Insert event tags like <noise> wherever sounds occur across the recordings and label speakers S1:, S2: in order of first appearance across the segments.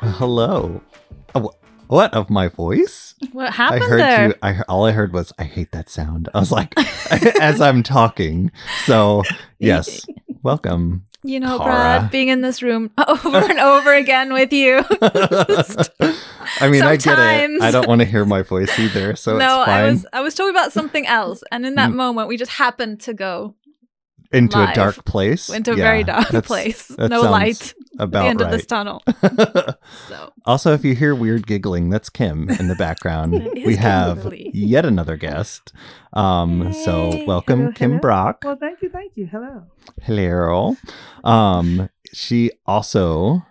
S1: Hello. Uh, wh- What of my voice?
S2: What happened I
S1: heard
S2: there?
S1: you. I all I heard was I hate that sound. I was like, <laughs> as I'm talking. So <laughs> yes, welcome.
S2: You know,
S1: Cara.
S2: Brad, being in this room <laughs> over and over again with you. <laughs> <laughs>
S1: I mean, I get it. I don't want to hear my voice either, so
S2: no,
S1: it's fine.
S2: I was I was talking about something else, and in that
S1: Mm.
S2: moment, we just happened to go
S1: into a dark place.
S2: into a
S1: Yeah,
S2: very dark place. No light at
S1: About
S2: the end
S1: right.
S2: of this tunnel. <laughs> So
S1: also, if you hear weird giggling, that's Kim in the background. We have
S2: Kimberly.
S1: yet another guest. Um, so welcome,
S3: Hello,
S1: Kim
S3: hello.
S1: Brock.
S3: Well, thank you, thank you. Hello.
S1: Hello. Um, she also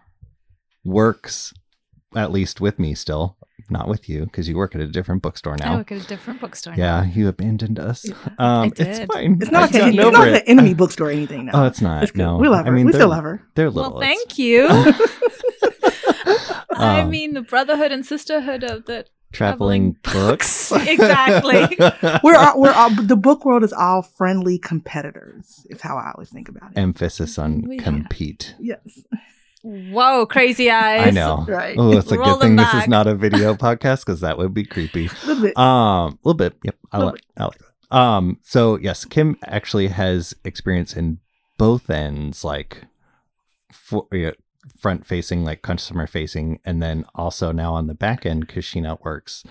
S1: works at least with me still, not with you because you work at a different bookstore now.
S2: I
S1: now.
S2: work at a different bookstore.
S1: Yeah,
S2: now.
S1: you abandoned us.
S3: Yeah,
S1: um,
S2: I
S1: it's fine.
S3: It's not
S1: I've
S3: an, it's not
S1: it.
S3: an enemy <laughs> bookstore or anything. No.
S1: Oh, it's not.
S3: It's good.
S1: No,
S3: we love her.
S1: I mean,
S3: we still love her.
S1: They're little.
S2: Well, thank you. <laughs> I
S1: Um,
S2: mean, the brotherhood and sisterhood of the
S1: traveling
S2: traveling
S1: books. <laughs>
S2: Exactly.
S3: We're all, we're all, the book world is all friendly competitors. Is how I always think about it.
S1: Emphasis on
S2: We-
S1: compete.
S3: yes.
S2: Whoa, crazy <laughs> eyes.
S1: I know.
S3: Right.
S1: Oh, it's a
S2: Roll
S1: good thing
S2: them
S1: this is not a <laughs> video podcast because that would be creepy.
S3: A little bit.
S1: Um, a little bit. Yep. I
S3: Little
S1: like. I like that. Um. So yes, Kim actually has experience in both ends, like for, front facing, like customer facing, and then also now on the back end because she now works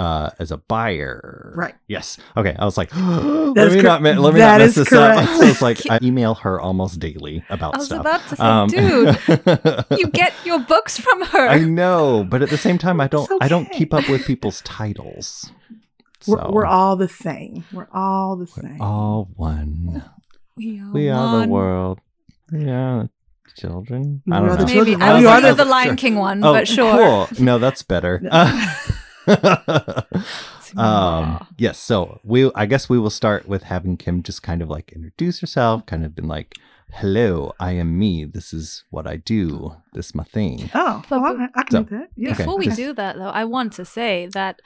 S1: uh as a buyer.
S3: Right.
S1: Yes. Okay. I was like, <gasps> <gasps> let me
S3: cor-
S1: not ma- let me
S3: that
S1: not mess
S3: is
S1: this up.
S3: correct.
S1: I was like, <laughs> I email her almost daily about
S2: I was
S1: stuff.
S2: about to say,
S1: Um,
S2: dude, <laughs> you get your books from her.
S1: I know, but at the same time, I don't.
S3: It's
S1: I don't keep up with people's titles.
S3: we're,
S1: So,
S3: we're all the same. We're all the
S1: we're
S3: same.
S1: all one.
S2: we are,
S1: We are the world. Yeah children.
S3: We
S1: I don't know.
S2: Maybe
S3: Children.
S2: I was
S3: you are
S2: thinking of
S3: the-
S2: the Lion
S1: sure.
S2: King one,
S1: Oh,
S2: but sure.
S1: cool. No, that's better. <laughs> <laughs> um. Yes. So we. I guess we will start with having Kim just kind of like introduce herself. Kind of been like, "Hello, I am me. This is what I do. This is my thing."
S3: Oh,
S2: But-
S3: well, I, I can
S1: So-
S3: do that. Yeah.
S1: Okay,
S2: Before we
S1: just-
S2: do that, though, I want to say that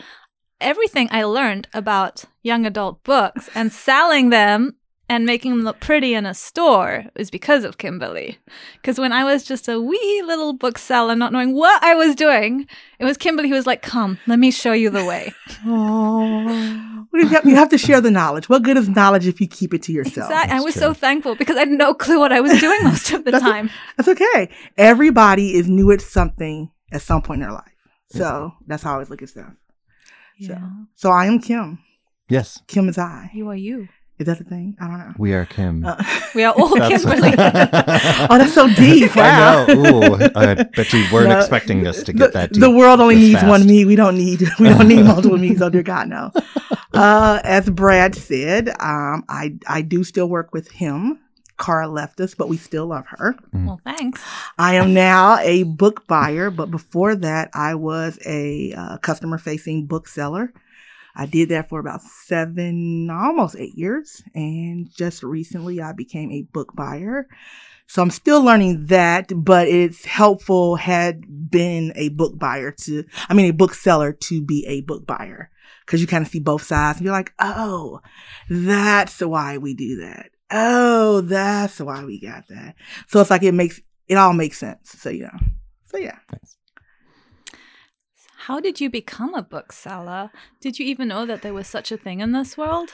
S2: everything I learned about young adult books and selling them and making them look pretty in a store is because of Kimberly. Because when I was just a wee little bookseller, not knowing what I was doing, it was Kimberly who was like, Come, let me show you the way. <laughs>
S3: Oh, you have, to share the knowledge. What good is knowledge if you keep it to yourself?
S2: Exactly. I was
S1: true.
S2: so thankful because I had no clue what I was doing <laughs> most of the
S3: That's-
S2: time.
S3: That's okay. Everybody is new at something at some point in their life. So mm-hmm. that's how I always look at stuff.
S2: Yeah.
S3: So I am Kim.
S1: Yes,
S3: Kim is I.
S2: You are you.
S3: Is that a thing? I don't know.
S1: we are Kim.
S3: Uh,
S2: We are all <laughs>
S1: That's-
S2: Kimberly.
S3: oh, that's so deep. Wow. <laughs>
S1: I know. Ooh, I <laughs> bet you weren't
S3: No,
S1: expecting us to
S3: the,
S1: get that deep.
S3: the world only
S1: this
S3: needs one me. We don't need we don't need multiple me's. Oh dear God, no. Uh, as Brad said, um, I I do still work with him. Cara left us, but we still love her.
S2: well, thanks.
S3: I am now a book buyer, but before that, I was a uh, customer facing bookseller. I did that for about seven, almost eight years. And just recently, I became a book buyer. So I'm still learning that, but it's helpful had been a book buyer to, I mean, a bookseller to be a book buyer because you kind of see both sides and you're like, oh, that's why we do that. Oh, that's why we got that. So it's like it makes it all makes sense. So know. So yeah.
S2: How did you become a bookseller? Did you even know that there was such a thing in this world?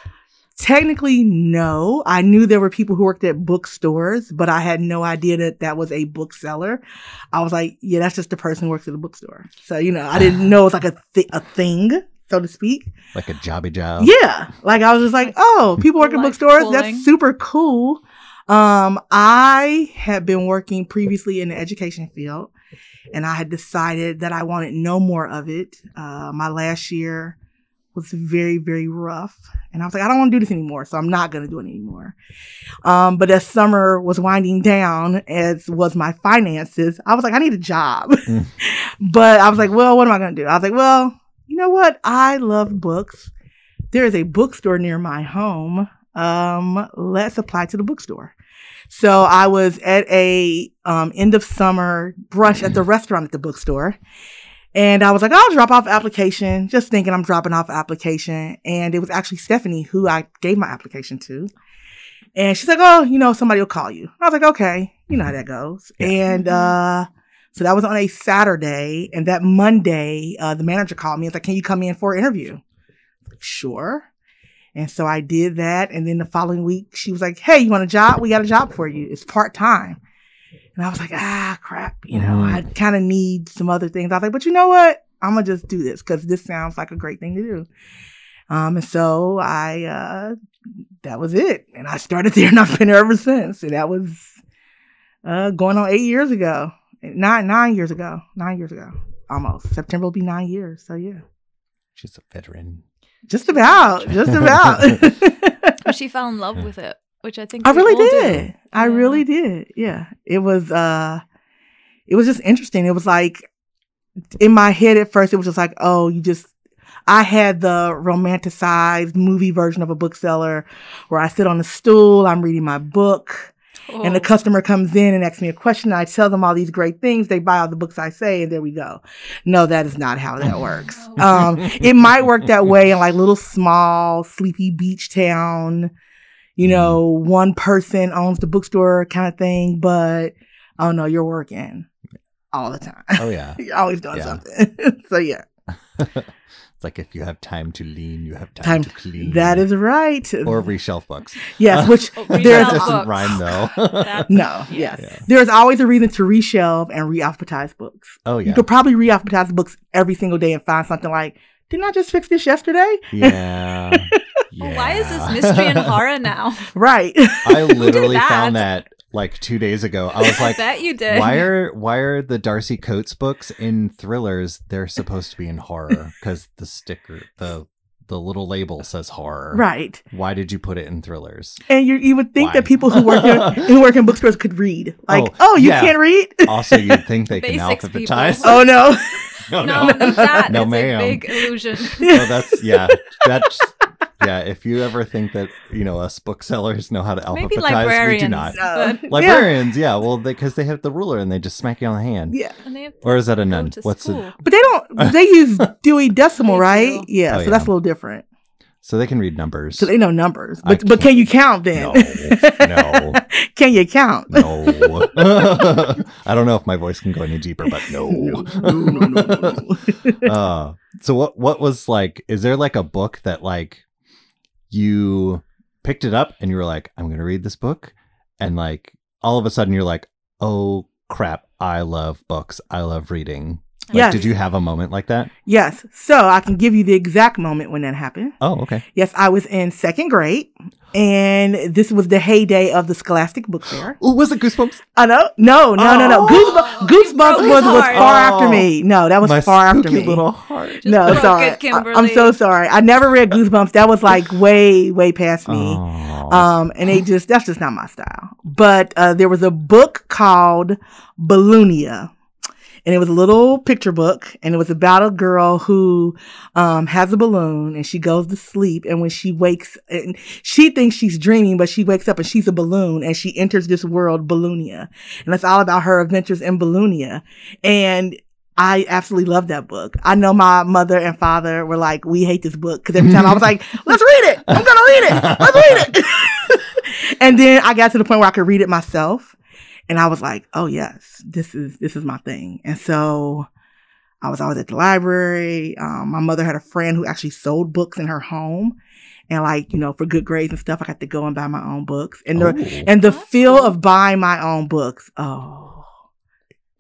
S3: Technically, no. I knew there were people who worked at bookstores, but I had no idea that that was a bookseller. I was like, yeah, that's just the person who works at a bookstore. So you know, I didn't <sighs> know it was like a th- a thing, so to speak.
S1: like a jobby job.
S3: Yeah. Like I was just like, oh, people work at bookstores.
S2: calling.
S3: That's super cool. Um, I had been working previously in the education field and I had decided that I wanted no more of it. Uh, my last year was very, very rough. And I was like, I don't want to do this anymore. So I'm not going to do it anymore. Um, but as summer was winding down, as was my finances, I was like, I need a job. <laughs>
S1: Mm.
S3: but I was like, well, what am I going to do? I was like, well, you know what? I love books. There is a bookstore near my home. Um, let's apply to the bookstore. So I was at a um, end of summer brunch at the restaurant at the bookstore. And I was like, I'll drop off application, just thinking I'm dropping off application. And it was actually Stephanie who I gave my application to. And she's like, Oh, you know, somebody will call you. I was like, Okay, you know how that goes.
S1: Yeah.
S3: And uh so that was on a Saturday. And that Monday, uh, the manager called me and was like, Can you come in for an interview? Like, sure. And so I did that. And then the following week, she was like, Hey, you want a job? We got a job for you. It's part time. And I was like, Ah, crap. You know,
S1: Mhm.
S3: I kind of need some other things. I was like, But you know what? I'm going to just do this because this sounds like a great thing to do. Um, and so I, uh, that was it. And I started <laughs> there and I've been there ever since. And that was, uh, going on eight years ago, nine, nine years ago, nine years ago, almost September will be nine years. So yeah,
S1: She's a veteran.
S3: Just about, just about. <laughs>
S2: But she fell in love with it, which I think
S3: I really
S2: all do.
S3: did. I
S2: Yeah.
S3: really did. Yeah. It was uh it was just interesting. It was like in my head at first it was just like, oh, you just I had the romanticized movie version of a bookseller where I sit on a stool, I'm reading my book, and the
S2: Oh.
S3: customer comes in and asks me a question. I tell them all these great things. They buy all the books I say, and there we go. No, that is not how that works. <laughs> Um, it might work that way in like little small, sleepy beach town. You know, one person owns the bookstore kind of thing, but oh no, you're working all the time.
S1: Oh yeah. <laughs>
S3: you're always doing
S1: Yeah.
S3: something. <laughs> so yeah,
S1: it's like if you have time to lean, you have time,
S3: Time-
S1: to clean.
S3: that is right.
S1: or reshelf books.
S3: yes, uh, which
S2: Oh,
S1: That
S3: there's
S2: reshelf
S1: doesn't
S2: books.
S1: rhyme though. <laughs>
S2: That's-
S3: no,
S2: yes.
S3: yes.
S1: Yeah.
S3: There's always a reason to reshelve and re-alphabetize books.
S1: oh yeah.
S3: You could probably re-alphabetize books every single day and find something like, didn't I just fix this yesterday?
S1: Yeah.
S2: Well, <laughs> why is this
S1: Yeah.
S2: mystery and horror now?
S3: Right.
S1: I <laughs> literally
S2: that?
S1: found that like two days ago. I <laughs> was
S2: I
S1: like,
S2: bet you did.
S1: why are why are the Darcy Coates books in thrillers? They're supposed to be in horror <laughs> because the sticker, the the little label says horror.
S3: right.
S1: Why did you put it in thrillers?
S3: And you you would think
S1: Why?
S3: that people who work in, <laughs> who work in bookstores could read. Like,
S1: Oh,
S3: oh, you
S1: yeah.
S3: can't read?
S1: Also, you'd think they can
S2: Basics
S1: alphabetize.
S2: people.
S3: oh no.
S1: no,
S2: no,
S1: no,
S2: leave that.
S1: No,
S2: it's
S1: ma'am.
S2: a big illusion.
S1: No, that's yeah. That's yeah. If you ever think that you know us booksellers know how to
S2: Maybe
S1: alphabetize,
S2: librarians.
S1: we do not.
S3: No.
S1: Librarians, yeah. Well, because they, have the ruler and they just smack you on the hand.
S3: Yeah.
S2: and they have
S1: Or is that a
S2: to
S1: nun? What's
S2: school.
S1: it?
S3: But they don't <laughs> they use Dewey Decimal, right?
S2: do.
S3: Yeah,
S1: Oh,
S3: so
S1: yeah.
S3: that's a little different.
S1: So they can read numbers.
S3: So they know numbers. But but can you count then?
S1: No, <laughs> no.
S3: can you count?
S1: no. <laughs> I don't know if my voice can go any deeper, but no.
S3: no, no, no, no, no.
S1: uh, so what what was like is there like a book that like you picked it up and you were like i'm gonna read this book and like all of a sudden you're like oh crap. I love books. I love reading like,
S3: Yes.
S1: did you have a moment like that
S3: yes. So I can give you the exact moment when that happened.
S1: oh okay
S3: Yes, I was in second grade, and this was the heyday of the Scholastic Book Fair.
S1: oh was it goosebumps
S3: I know. No, no, no, no.
S1: Oh.
S3: Goosebumps, Goosebumps
S2: broke
S3: was, was
S2: heart.
S3: far after
S1: Oh.
S3: me. No, that was
S1: my
S3: far after
S1: spooky
S3: me.
S1: little heart
S2: Just
S3: no, sorry.
S2: it,
S3: I, I'm so sorry. I never read Goosebumps. That was like <laughs> way, way past me.
S1: oh.
S3: Um, and they just that's just not my style. But uh, there was a book called Balloonia. And it was a little picture book, and it was about a girl who um, has a balloon, and she goes to sleep. And when she wakes, and she thinks she's dreaming, but she wakes up and she's a balloon, and she enters this world, Balloonia, and it's all about her adventures in Balloonia. And I absolutely love that book. I know my mother and father were like, "We hate this book," because every time I was like, <laughs> "Let's read it. I'm gonna read it. Let's read it." <laughs> and then I got to the point where I could read it myself, and I was like, "Oh yes, this is this is my thing." And so I was always at the library. Um, my mother had a friend who actually sold books in her home, and like you know, for good grades and stuff, I got to go and buy my own books. And the
S1: Oh.
S3: and the feel
S2: cool.
S3: of buying my own books, oh,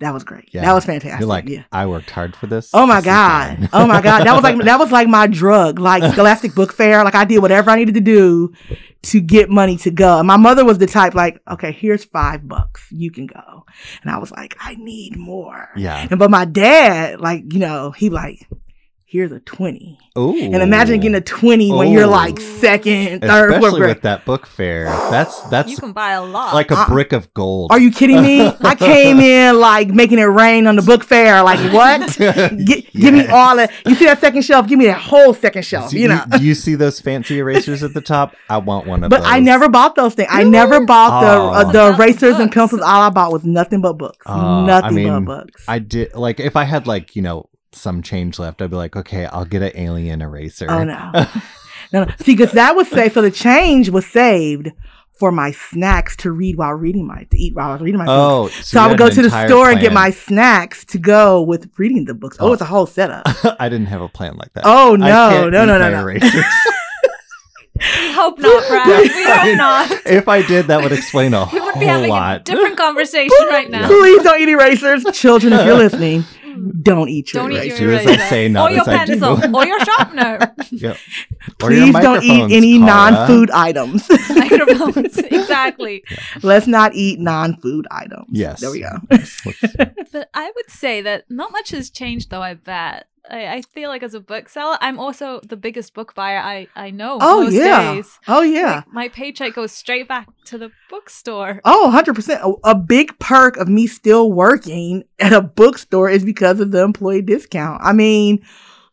S3: that was great.
S1: Yeah.
S3: That was fantastic.
S1: you're like
S3: yeah.
S1: i worked hard for this
S3: Oh my
S1: This
S3: god! Oh my god! That was like <laughs> that was like my drug, like Scholastic Book Fair. Like I did whatever I needed to do to get money to go. And my mother was the type like, okay, here's five bucks, you can go. And I was like, I need more.
S1: yeah
S3: And but my dad, like you know, he like, here's a 20.
S1: Ooh.
S3: And imagine getting a 20 when you're like second, third, fourth
S1: especially
S3: grade.
S1: with that book fair. That's that's
S2: you can buy a lot.
S1: like a
S3: Uh,
S1: brick of gold.
S3: Are you kidding me? <laughs> I came in like making it rain on the book fair. Like what? <laughs> Gi- Give me all that. You see that second shelf? Give me that whole second shelf.
S1: Do
S3: You know.
S1: do you see those fancy erasers at the top? I want one of
S3: But
S1: those.
S3: But I never bought those things. I never bought the
S1: Oh.
S3: uh, the
S2: Not the
S3: erasers and pencils. All I bought was nothing but books.
S1: Oh, I
S3: nothing
S1: mean,
S3: but books.
S1: I did like if I had like you know some change left, I'd be like, okay, I'll get an alien eraser.
S3: Oh no, <laughs> no, no. See, because that was saved. So the change was saved for my snacks to read while reading my to eat while I was reading my books.
S1: oh,
S3: So, I would go to the
S1: entire
S3: store and get my snacks to go with reading the books. Oh,
S1: Oh.
S3: it's a whole setup. <laughs>
S1: I didn't have a plan like that.
S3: Oh
S1: I
S3: no,
S1: can't
S3: no, no, no, no.
S1: erasers. <laughs>
S2: we hope not, Brad. We hope not.
S1: if I did, that would explain a
S2: We would
S1: whole
S2: be having a
S1: lot.
S2: different conversation right now.
S3: Please don't eat erasers, children. If you're listening, don't eat your
S2: Don't eat your
S1: Do as I
S2: eraser.
S1: say, not
S2: or your
S1: as I do.
S2: pencil, or your sharpener. <laughs>
S1: Yep. Or your
S3: Please don't eat any
S1: Cara.
S3: non-food items. <laughs>
S2: Microphones, <laughs> exactly.
S3: Let's not eat non-food items.
S1: Yes.
S3: There we go.
S1: Yes,
S2: But I would say that not much has changed, though. I bet. I, I feel like as a bookseller, I'm also the biggest book buyer I I know.
S3: Oh
S2: most
S3: yeah.
S2: days.
S3: Oh yeah.
S2: Like, my paycheck goes straight back to the bookstore.
S3: Oh, 100%. A, a big perk of me still working at a bookstore is because of the employee discount. I mean,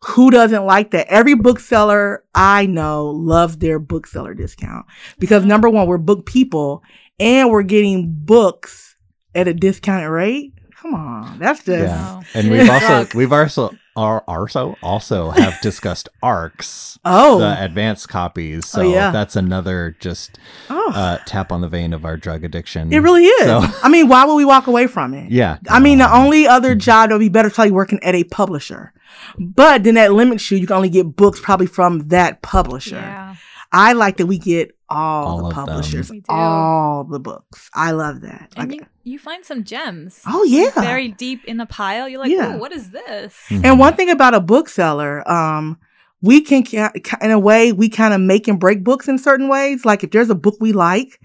S3: who doesn't like that? Every bookseller I know loves their bookseller discount because
S2: Mhm.
S3: number one, we're book people and we're getting books at a discounted rate. Come on. That's just.
S1: Yeah. And we've also we've also are also also have <laughs> discussed arcs
S3: Oh.
S1: the advanced copies so
S3: Oh, yeah.
S1: that's another just
S3: oh.
S1: uh tap on the vein of our drug addiction
S3: it really is.
S1: So-
S3: I mean, why would we walk away from it?
S1: yeah
S3: I mean, the
S1: Um,
S3: only other job that would be better is probably working at a publisher. But then that limits you. You can only get books probably from that publisher.
S2: Yeah.
S3: I like that we get all,
S1: All
S3: the publishers, all the books. I love that.
S2: And
S3: Like-
S2: you, you find some gems.
S3: oh yeah.
S2: Very deep in the pile. You're like,
S3: Yeah.
S2: oh, what is this?
S1: mhm.
S3: and one thing about a bookseller, um, we can, ca- ca- in a way, we kind of make and break books in certain ways. Like if there's a book we like,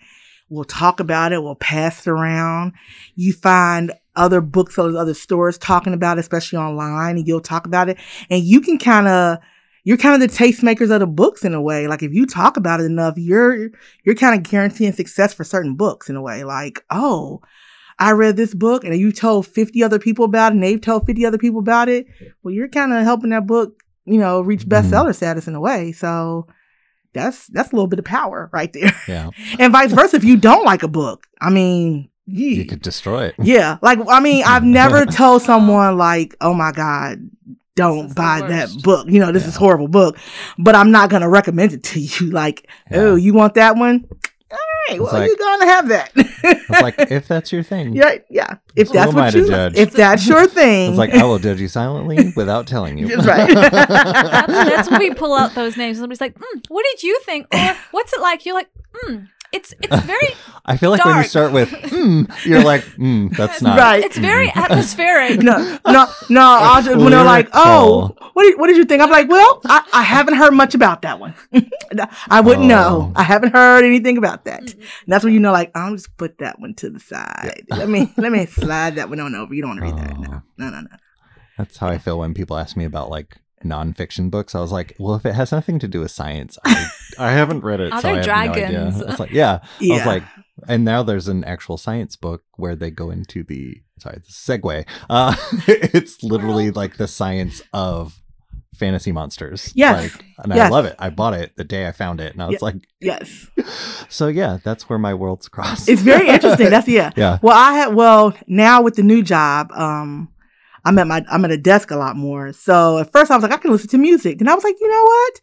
S3: we'll talk about it. We'll pass it around. You find other booksellers, other stores talking about it, especially online, and you'll talk about it. And you can kind of, you're kind of the tastemakers of the books in a way. Like if you talk about it enough, you're you're kind of guaranteeing success for certain books in a way. Like, oh, I read this book and you told 50 other people about it and they've told 50 other people about it. Well, you're kind of helping that book, you know, reach
S1: Mhm.
S3: bestseller status in a way. So that's that's a little bit of power right there. <laughs>
S1: yeah
S3: and vice versa if you don't like a book. I mean, you,
S1: you could destroy it
S3: yeah. Like I mean, I've <laughs> never told someone like, "Oh my god, don't
S2: is
S3: buy that book." You know, this is horrible book, but I'm not gonna recommend it to you. <laughs> Like,
S1: Yeah.
S3: oh, you want that one? All right,
S1: It's
S3: well,
S1: like-
S3: you're gonna have that.
S1: it's like if <laughs> that's your thing
S3: yeah, yeah. If
S1: Who
S3: that's
S1: am I
S3: what you,
S1: judge?
S3: if that's your <laughs> thing,
S1: it's like I will judge you silently without telling you
S3: That's right.
S2: That's, that's when we pull out those names. Somebody's like, mm, "What did you think?" Or "What's it like?" You're like, "Hmm, it's it's very <laughs>
S1: I feel like when you start with mm, you're like mm, that's not
S3: Right.
S2: it's very <laughs> atmospheric."
S3: no, no, no. <laughs> I'll just, when they're like, "Oh, what did, what did you think?" I'm like, "Well, I, I haven't heard much about that one. I wouldn't know.
S1: Oh.
S3: I haven't heard anything about that."
S2: Mm.
S3: And that's when you know, like, I'll just put that one to the side. Let me let me slide that one on over. You don't want to read that. No,
S1: Oh.
S3: no, no, no.
S1: That's how I feel when people ask me about like nonfiction books. I was like, well, if it has nothing to do with science, I, <laughs> I haven't read it.
S2: Are
S1: so
S2: there
S1: I have
S2: dragons?
S1: No idea. It's like, yeah. I was like, and now there's an actual science book where they go into the sorry, the segue. Uh, <laughs> it's literally like the science of fantasy monsters.
S3: Yes.
S1: Like, and I love it. I bought it the day I found it, and I was
S3: Yeah.
S1: like,
S3: Yes, <laughs>
S1: so yeah, that's where my worlds cross.
S3: it's very interesting. That's yeah.
S1: yeah.
S3: Well, I had well now with the new job, um, I'm at my I'm at a desk a lot more. So at first I was like, I can listen to music. And I was like, you know what?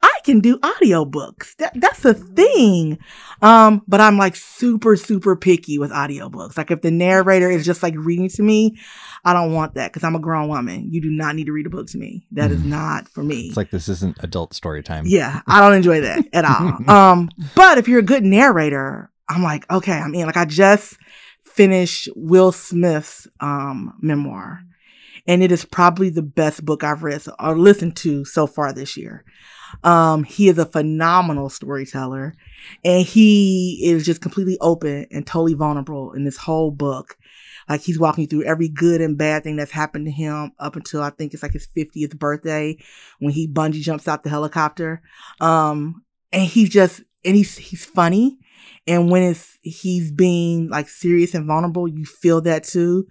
S3: I can do audiobooks. That that's a thing. Um, but I'm like super, super picky with audiobooks. Like if the narrator is just like reading to me, I don't want that because I'm a grown woman. You do not need to read a book to me. That is
S1: Mhm.
S3: not for me.
S1: It's like this isn't adult story time.
S3: Yeah, I don't enjoy that at all. <laughs> um, but if you're a good narrator, I'm like, okay, I'm in. Like I just finished Will Smith's um memoir, and it is probably the best book I've read or listened to so far this year. Um, he is a phenomenal storyteller, and he is just completely open and totally vulnerable in this whole book. Like he's walking through every good and bad thing that's happened to him up until I think it's like his 50th birthday when he bungee jumps out the helicopter. Um, and he's just, and he's, he's funny. And when it's, he's being like serious and vulnerable, you feel that too.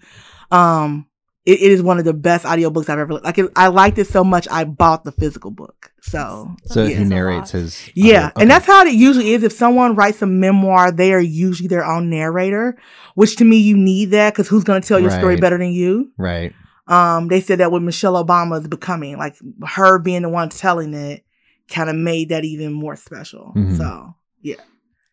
S3: Um, it, it is one of the best audiobooks I've ever like. It, I liked it so much I bought the physical book. So
S1: So
S2: That
S1: he narrates his.
S3: yeah,
S1: audio-
S3: and that's how it usually is. If someone writes a memoir, they are usually their own narrator, which to me you need that because who's going to tell your story better than you?
S1: right.
S3: Um, they said that with Michelle Obama's becoming, like her being the one telling it, kind of made that even more special.
S1: Mhm.
S3: So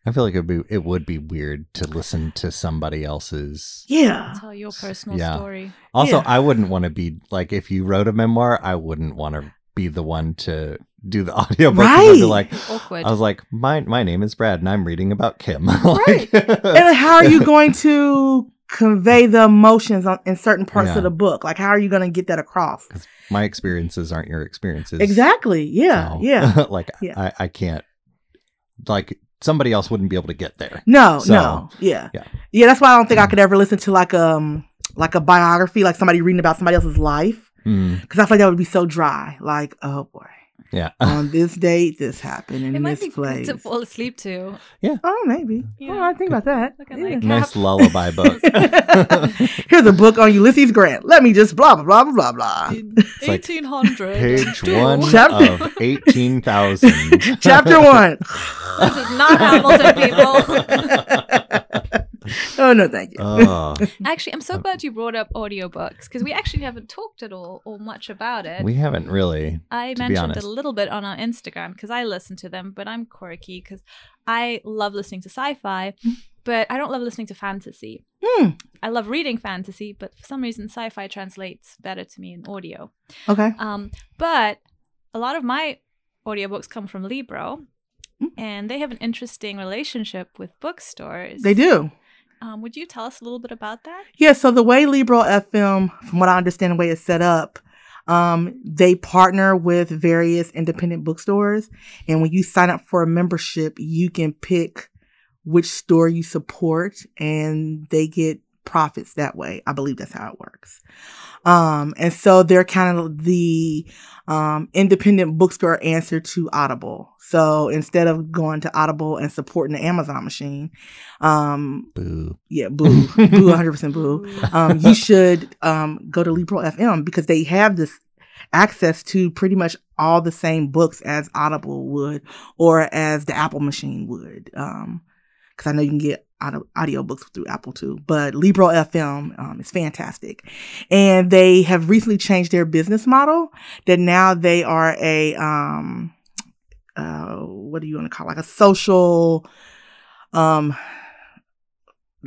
S1: I feel like it would be it would be weird to listen to somebody else's.
S3: yeah,
S2: Tell your personal
S1: Yeah.
S2: story.
S1: Also,
S3: Yeah.
S1: I wouldn't want to be like if you wrote a memoir, I wouldn't want to be the one to do the <laughs> audiobook. 'cause I'd be
S3: Right.
S1: like,
S2: Awkward.
S1: I was like, my my name is Brad, and I'm reading about Kim. <laughs>
S3: Right.
S1: Like-
S3: and how are you <laughs> going to convey the emotions on, in certain parts
S1: Yeah.
S3: of the book? Like, how are you going to get that across?
S1: my experiences aren't your experiences.
S3: Exactly. Yeah.
S1: So,
S3: Yeah.
S1: like
S3: Yeah.
S1: I, I can't like somebody else wouldn't be able to get there.
S3: No,
S1: So,
S3: no. Yeah.
S1: yeah.
S3: yeah. that's why I don't think I could ever listen to like um like a biography, like somebody reading about somebody else's life.
S1: Mm,
S3: Because I feel like that would be so dry. Like, oh boy.
S1: Yeah. <laughs>
S3: On this date, this happened
S2: it
S3: in
S2: might
S3: this
S2: be good to fall asleep to. Yeah.
S3: Oh, maybe.
S2: Yeah.
S3: Oh, I think about that.
S2: Look at
S3: Yeah.
S2: like-
S1: nice
S2: Cap.
S1: lullaby <laughs> book. <laughs>
S3: Here's a book on Ulysses Grant. Let me just blah blah blah blah blah blah.
S1: Like
S2: 1800.
S1: Page
S2: two.
S1: one
S3: Chapter-
S1: of eighteen thousand.
S3: Chapter one.
S2: This is not Hamilton, people. <laughs>
S3: Oh no, thank you.
S1: oh, <laughs>
S2: actually, I'm so glad you brought up audiobooks because we actually haven't talked at all or much about it.
S1: we haven't really.
S2: I
S1: be
S2: mentioned
S1: honest.
S2: it a little bit on our Instagram because I listen to them, but I'm quirky because I love listening to sci-fi, but I don't love listening to fantasy.
S3: Hmm.
S2: I love reading fantasy, but for some reason, sci-fi translates better to me in audio.
S3: Okay.
S2: Um, but a lot of my audiobooks come from Libro,
S3: Mm.
S2: and they have an interesting relationship with bookstores.
S3: They do.
S2: Um, would you tell us a little bit about that?
S3: Yeah, so the way Libro FM, from what I understand, the way it's set up, um, they partner with various independent bookstores. And when you sign up for a membership, you can pick which store you support and they get profits that way. I believe that's how it works. Um, and so they're kind of the um, independent bookstore answer to Audible. So instead of going to Audible and supporting the Amazon machine, um,
S1: Boo.
S3: yeah, boo, boo, 100% boo um, you should um, go to Libro FM because they have this access to pretty much all the same books as Audible would or as the Apple machine would. Because I know you can get audiobooks through Apple too, but Libro FM um, is fantastic. And they have recently changed their business model that now they are a, um, uh, what do you want to call it? like a social, um,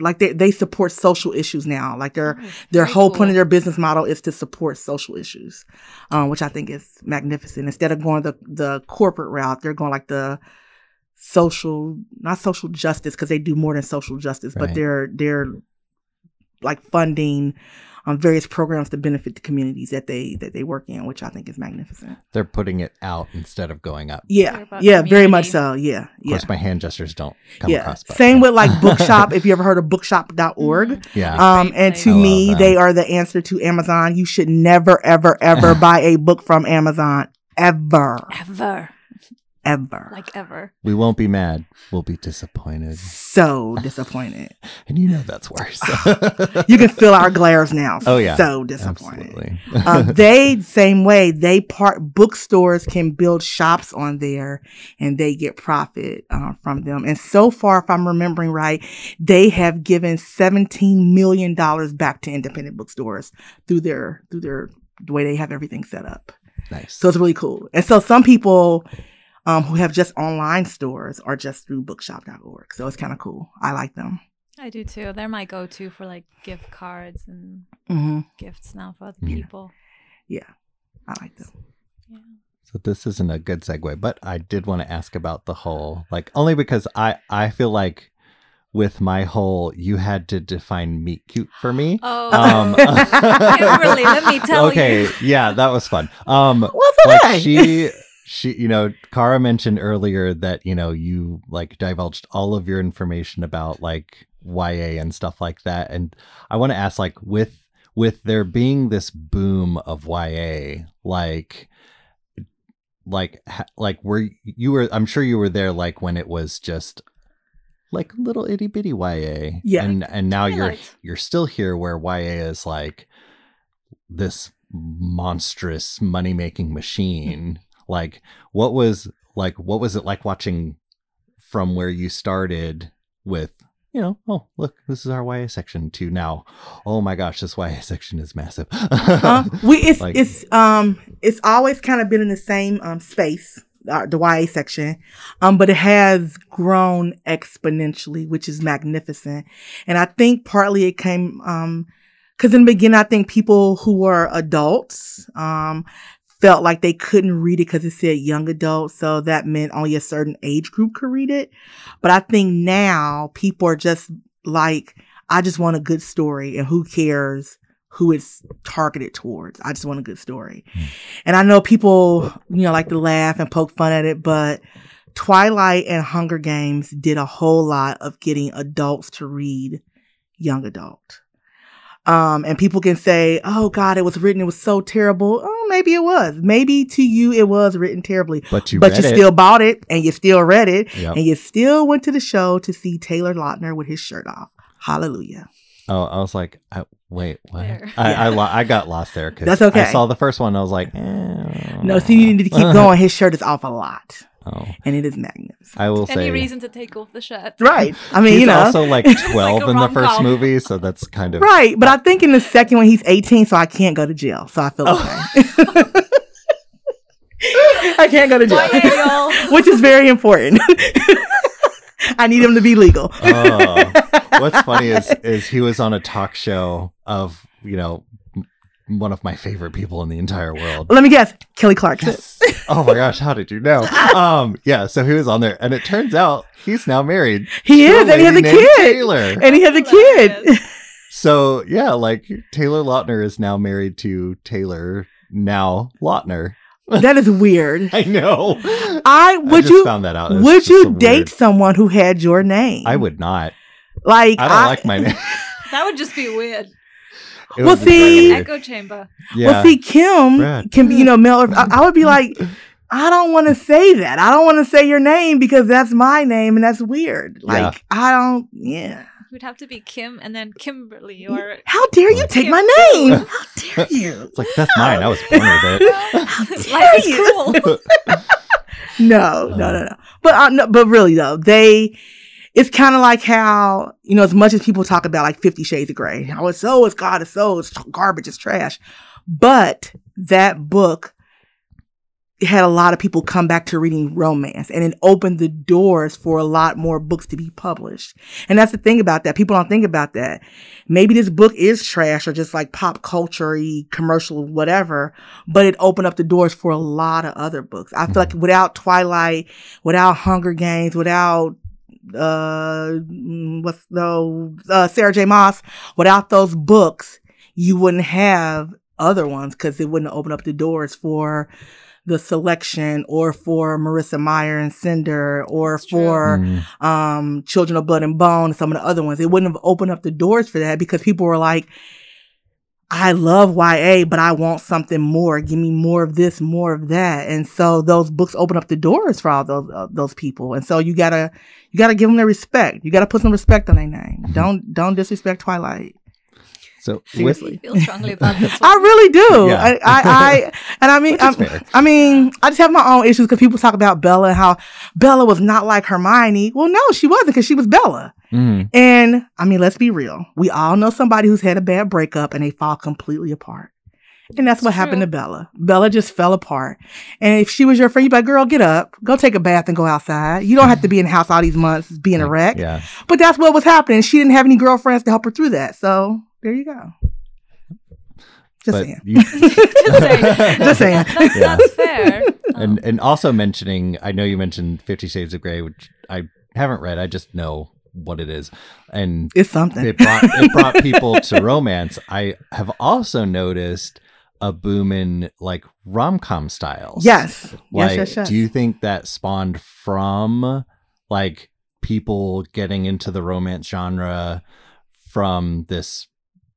S3: like they, they support social issues now. Like their
S2: Oh,
S3: their whole point
S2: cool.
S3: of their business model is to support social issues, um, which I think is magnificent. Instead of going the the corporate route, they're going like the social, not social justice because they do more than social justice, but they're they're like funding um, various programs to benefit the communities that they that they work in, which I think is magnificent.
S1: They're putting it out instead of going up.
S3: Yeah,
S2: Care about
S3: yeah, very much so. Yeah,
S1: Of
S3: yeah.
S1: course, my hand gestures don't come
S3: Yeah.
S1: across. but-
S3: Same with like <laughs> Bookshop. if you ever heard of bookshop.org.
S2: Mhm.
S1: Yeah.
S3: Um,
S2: Great
S3: and
S2: place.
S3: to me,
S1: them.
S3: they are the answer to Amazon. You should never, ever, ever <laughs> buy a book from Amazon. Ever.
S2: Ever.
S3: Ever.
S2: Like ever.
S1: we won't be mad. We'll be disappointed,
S3: so disappointed. <laughs>
S1: and you know that's worse. <laughs>
S3: You can feel our glares now.
S1: Oh, yeah.
S3: So disappointed.
S1: Absolutely.
S3: um, <laughs> they same way they part bookstores can build shops on there and they get profit uh, from them and so far if i'm remembering right they have given 17 million dollars back to independent bookstores through their through their the way they have everything set up
S1: nice.
S3: so it's really cool and so some people um, who have just online stores or just through bookshop.org so it's kind of cool i like them
S2: I do too. They're my go to for like gift cards and
S3: hmm
S2: gifts now for other people.
S3: yeah i like them
S2: Yeah.
S1: So this isn't a good segue, but I did want to ask about the whole like only because I I feel like with my whole you had to define meet cute for me. <gasps>
S2: Oh,
S1: Um, <laughs>
S2: Kimberly, let me <laughs> tell
S1: okay,
S2: you.
S1: yeah, that was fun. Um,
S3: what's
S1: like she <laughs> she you know Cara mentioned earlier that you know you like divulged all of your information about like YA and stuff like that. And I want to ask, like, with with there being this boom of YA, like, like, like, were you were? I'm sure you were there, like, when it was just like little itty bitty YA,
S3: Yeah.
S1: and and now you're you're still here where YA is like this monstrous money making machine. Like, what was like what was it like watching from where you started with you know oh look this is our YA section to now. Oh my gosh this YA section is massive.
S3: Uh, <laughs> we it's
S1: Like-
S3: it's um it's always kind of been in the same um space uh, the YA section um but it has grown exponentially which is magnificent. And I think partly it came um because in the beginning I think people who were adults um felt like they couldn't read it because it said young adult so that meant only a certain age group could read it but I think now people are just like I just want a good story and who cares who it's targeted towards. I just want a good story. Hmm. And I know people, you know, like to laugh and poke fun at it, but Twilight and Hunger Games did a whole lot of getting adults to read young adult. Um, and people can say, oh God, it was written, it was so terrible. Oh, maybe it was. Maybe to you it was written terribly.
S1: but you
S3: but
S1: read
S3: you
S1: it.
S3: still bought it and you still read it
S1: Yep.
S3: and you still went to the show to see Taylor Lautner with his shirt off. Hallelujah.
S1: oh I was like I, wait what
S2: There.
S1: I I, lo- I got lost there because
S3: That's okay.
S1: I saw the first one I was like eh.
S3: No, so you need to keep going. His shirt is off a lot.
S1: Oh
S3: and it is magnificent.
S1: I will
S2: Any
S1: say
S2: reason to take off the shirt?
S3: Right. I mean,
S1: he's
S3: you know.
S1: also like <laughs> 12
S2: a
S1: in the first
S2: rom-com.
S1: movie so that's kind of
S3: right. But I think in the second one, he's 18, so I can't go to jail. So I feel
S1: Oh.
S3: okay. <laughs> I can't go to jail,
S2: y'all. <laughs>
S3: which is very important. I need him to be legal.
S1: Oh. What's funny is is he was on a talk show of you know m- one of my favorite people in the entire world.
S3: Let me guess. Kelly Clarkson.
S1: Yes. Oh my gosh, how did you know? <laughs> Um, yeah, so he was on there, and it turns out he's now married.
S3: He
S1: to
S3: is, and he has a kid.
S1: Taylor.
S3: And he has a kid. <laughs>
S1: So yeah, like Taylor Lautner is now married to Taylor now Lautner. <laughs>
S3: that is weird.
S1: I know.
S3: I
S1: I
S3: would
S1: just
S3: you
S1: found that out. It's
S3: would you date
S1: weird.
S3: someone who had your name?
S1: I would not.
S3: Like
S1: I don't like my name.
S2: That would just be weird.
S1: It
S3: Well, see-
S1: crazy.
S2: Echo chamber.
S1: yeah.
S3: Well, see, Kim
S1: Brad.
S3: can be, you know, male. or- I, I would be like, I don't want to say that. I don't want to say your name because that's my name and that's weird.
S1: Yeah.
S3: Like, I don't, yeah.
S2: It would have to be Kim and then Kimberly or
S3: How dare you take my name? How dare <laughs> you?
S1: It's like that's mine. I was born with it. <laughs> <laughs>
S2: life is
S3: you.
S2: cruel.
S3: No, no, no, no. But uh, no, but really though, they. It's kind of like how you know, as much as people talk about like Fifty Shades of Grey, how it's so, it's God, it's so, it's garbage, it's trash. But that book had a lot of people come back to reading romance, and it opened the doors for a lot more books to be published. And that's the thing about that. People don't think about that. Maybe this book is trash or just like pop culture commercial, whatever, but it opened up the doors for a lot of other books. I feel mm-hmm. like without Twilight, without Hunger Games, without uh what's the uh, Sarah J. Maas, without those books, you wouldn't have other ones because it wouldn't open up the doors for the selection or for Marissa Meyer and Cinder or
S2: That's
S3: for
S1: Mm.
S3: um Children of Blood and Bone and some of the other ones. It wouldn't have opened up the doors for that because people were like, I love YA, but I want something more. Give me more of this, more of that. And so those books open up the doors for all those uh, those people. And so you gotta you gotta give them their respect. You gotta put some respect on their name.
S1: Mhm.
S3: Don't don't disrespect Twilight.
S1: So
S3: Seriously.
S2: I feel strongly about this one.
S3: I really do.
S1: Yeah.
S3: I, I, I and I <laughs> mean, I'm- I mean, I just have my own issues because people talk about Bella and how Bella was not like Hermione. Well, no, she wasn't because she was Bella.
S1: Mm.
S3: And I mean, let's be real. We all know somebody who's had a bad breakup and they fall completely apart. And that's
S2: It's
S3: what happened
S2: true.
S3: to Bella. Bella just fell apart. And if she was your friend, you'd be like, girl, get up, go take a bath and go outside. You don't have to be in the house all these months being a wreck.
S1: Yeah.
S3: But that's what was happening. She didn't have any girlfriends to help her through that. So there you go. Just
S1: but
S3: saying.
S1: you- <laughs>
S2: Just saying. <laughs>
S3: Just saying.
S2: That's,
S1: Yeah.
S2: that's fair. <laughs>
S1: and and also mentioning i know you mentioned 50 shades of gray which i haven't read i just know what it is and
S3: It's something.
S1: it brought it brought people to romance i have also noticed a boom in like rom-com styles
S3: yes.
S1: like
S3: yes, yes, yes.
S1: do you think that spawned from like people getting into the romance genre from this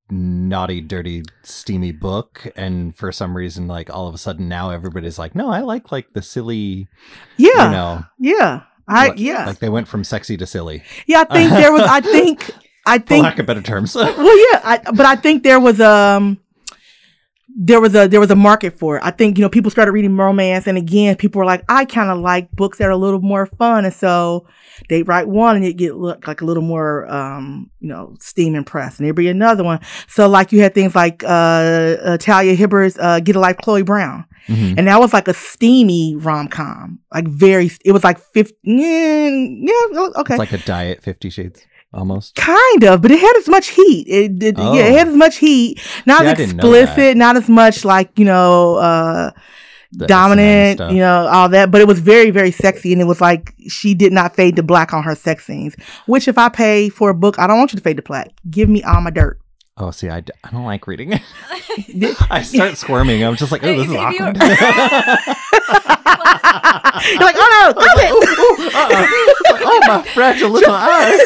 S1: naughty, dirty, steamy book, and for some reason, like all of a sudden now everybody's like, no, I like like the silly,
S3: Yeah.
S1: you know,
S3: Yeah. I
S1: what-
S3: yeah.
S1: like they went from sexy to silly,
S3: yeah, I think there was I <laughs> think I
S1: for
S3: think
S1: lack of better terms.
S3: well yeah, I, but I think there was um there was a there was a market for it. I think you know people started reading romance, and again, people were like, I kind of like books that are a little more fun, and so they write one and it get look like a little more um you know steam and press, and there'd be another one. So like you had things like uh Talia Hibbert's uh, Get a Life, Chloe Brown.
S1: Mhm.
S3: and that was like a steamy rom com, like very. It was like fifty. Yeah, yeah, okay,
S1: It's like a diet Fifty Shades almost.
S3: kind of, but it had as much heat. It did. Yeah, it
S1: Oh.
S3: had as much heat. Not
S1: See,
S3: as
S1: didn't know that.
S3: explicit. Not as much like you know. uh
S1: The
S3: dominant, you know, all that, but it was very, very sexy, and it was like she did not fade to black on her sex scenes. Which, if I pay for a book, I don't want you to fade to black. Give me all my dirt.
S1: Oh, see, I, d- I don't like reading it. <laughs> <laughs> I start squirming. I'm just like, oh, this is
S2: If you-
S1: awkward. <laughs>
S3: You're like, oh no, stop it!
S1: Uh-uh. oh, my fragile little eyes.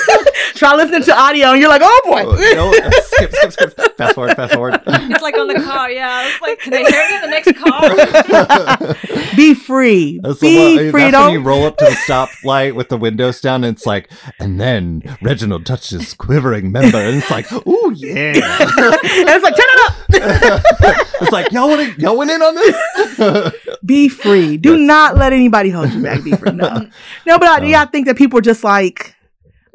S3: Try listening to audio, and you're like, oh boy.
S1: Oh, no, uh, skip, skip, skip. Fast forward, fast forward.
S2: It's like on the car, yeah. It's like, can they hear me in the next car?
S3: Be free.
S1: That's, the
S3: Be free.
S1: that's
S3: Don't
S1: when you roll up to the stoplight with the windows down, and it's like, and then Reginald touched his quivering member, and it's like, ooh yeah.
S3: And it's like, turn it up. <laughs>
S1: it's like y'all went y'all went in on this. <laughs>
S3: Be free. Do
S1: Yes.
S3: not let anybody hold you back. Be free. No, <laughs> no but I, yeah, I think that people are just like,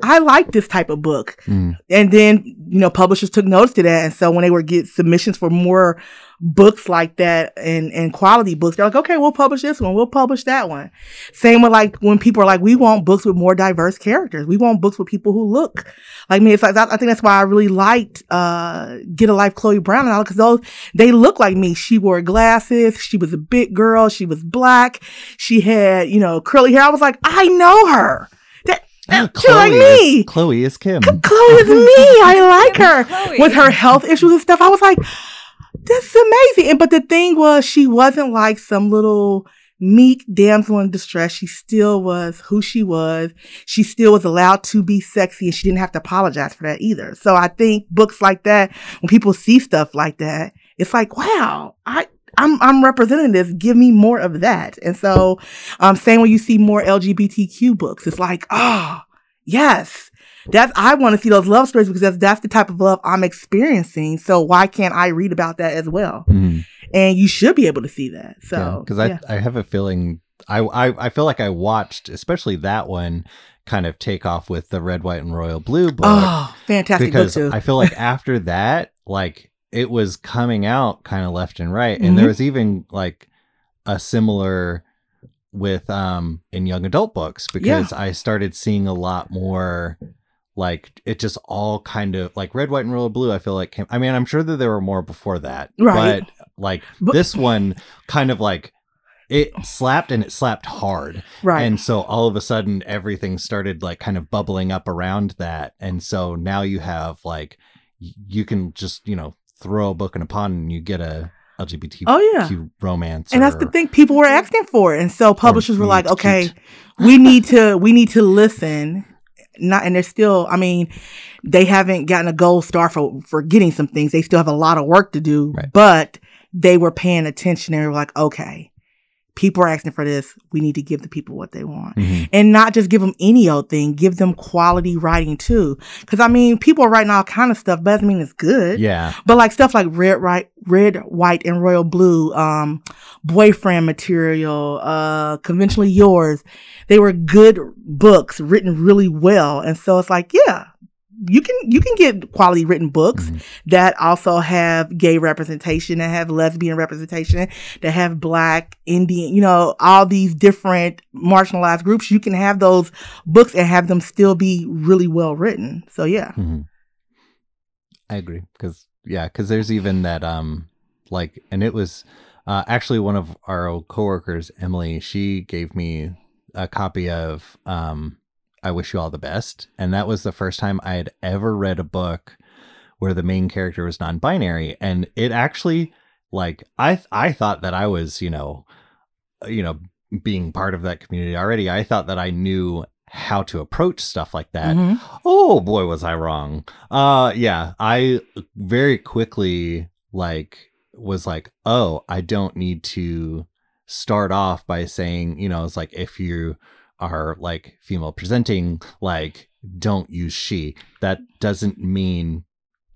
S3: I like this type of book.
S1: Mm,
S3: And then, you know, publishers took notice to that. And so when they were get submissions for more books like that and, and quality books, they're like, okay, we'll publish this one. We'll publish that one. Same with like when people are like, we want books with more diverse characters. We want books with people who look like me. It's like, I think that's why I really liked, uh, Get a Life, Chloe Brown and all, cause those, they look like me. She wore glasses. She was a big girl. She was black. She had, you know, curly hair. I was like, I know her. That, that she's like me.
S1: Is, Chloe is Kim.
S3: Chloe is me. I <laughs> like her
S2: Chloe.
S3: with her health issues and stuff. I was like, this is amazing. And but the thing was, she wasn't like some little meek damsel in distress. She still was who she was. She still was allowed to be sexy, and she didn't have to apologize for that either. So I think books like that, when people see stuff like that, it's like, wow, I. I'm I'm representing this. Give me more of that. And so, um, same when you see more LGBTQ books, it's like, oh, yes, that's I want to see those love stories because that's that's the type of love I'm experiencing. So why can't I read about that as well?
S1: Mm,
S3: And you should be able to see that. So
S1: because
S3: yeah.
S1: I I have a feeling I, I I feel like I watched especially that one kind of take off with the red white and royal blue book
S3: oh, fantastic
S1: because
S3: book too.
S1: I feel like after that like it was coming out kind of left and right and there
S3: Mhm.
S1: was even like a similar with um in young adult books because I started seeing a lot more like it just all kind of like red white and royal blue I feel like came I mean I'm sure that there were more before that
S3: Right.
S1: but like
S3: But-
S1: this one kind of like it slapped and it slapped hard
S3: right.
S1: and so all of a sudden everything started like kind of bubbling up around that. And so now you have like you can just, you know, throw a book in a pond and you get a LGBTQ
S3: oh yeah.
S1: romance.
S3: And that's the
S1: or-
S3: thing people were asking for. it. And so publishers were like, okay,
S1: cute.
S3: we need to we need to listen. Not and they're still, I mean, they haven't gotten a gold star for for getting some things. They still have a lot of work to do,
S1: Right.
S3: but they were paying attention and they were like, okay, people are asking for this. We need to give the people what they want.
S1: Mhm.
S3: and not just give them any old thing, give them quality writing too. Because I mean, people are writing all kind of stuff, but doesn't mean it's good.
S1: Yeah.
S3: But like stuff like red, right, red, white, and royal blue, um, boyfriend material, uh, conventionally yours, they were good books written really well, and so it's like, yeah. You can you can get quality written books
S1: Mhm.
S3: that also have gay representation, that have lesbian representation, that have black, Indian, you know, all these different marginalized groups. You can have those books and have them still be really well written. So yeah.
S1: Mhm. I agree because yeah, because there's even that um like, and it was uh, actually one of our old coworkers, Emily. She gave me a copy of um I Wish You All the Best, and that was the first time I had ever read a book where the main character was non-binary, and it actually like I I thought that I was you know you know being part of that community already. I thought that I knew how to approach stuff like that.
S3: Mhm.
S1: Oh boy, was I wrong. Uh yeah, I very quickly like was like, "Oh, I don't need to start off by saying, you know, it's like if you are like female presenting, like don't use she. That doesn't mean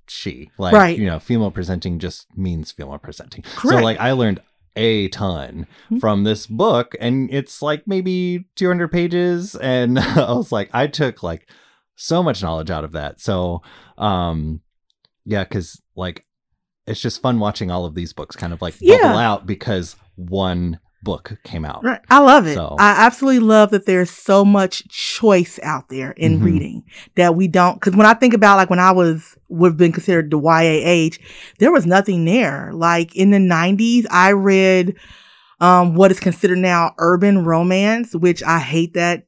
S1: she. Like,
S3: Right.
S1: you know, female presenting just means female presenting. So like I learned a ton
S3: Mhm.
S1: from this book and it's like maybe 200 pages and <laughs> I was like I took like so much knowledge out of that. So um yeah, cuz like it's just fun watching all of these books kind of like
S3: Yeah.
S1: bubble out because one book came out.
S3: Right. I love it.
S1: So-
S3: I absolutely love that there's so much choice out there in
S1: Mhm.
S3: reading that we don't. Because when I think about like when I was would have been considered the YA age, there was nothing there. Like in the 90s, I read um, what is considered now urban romance, which I hate that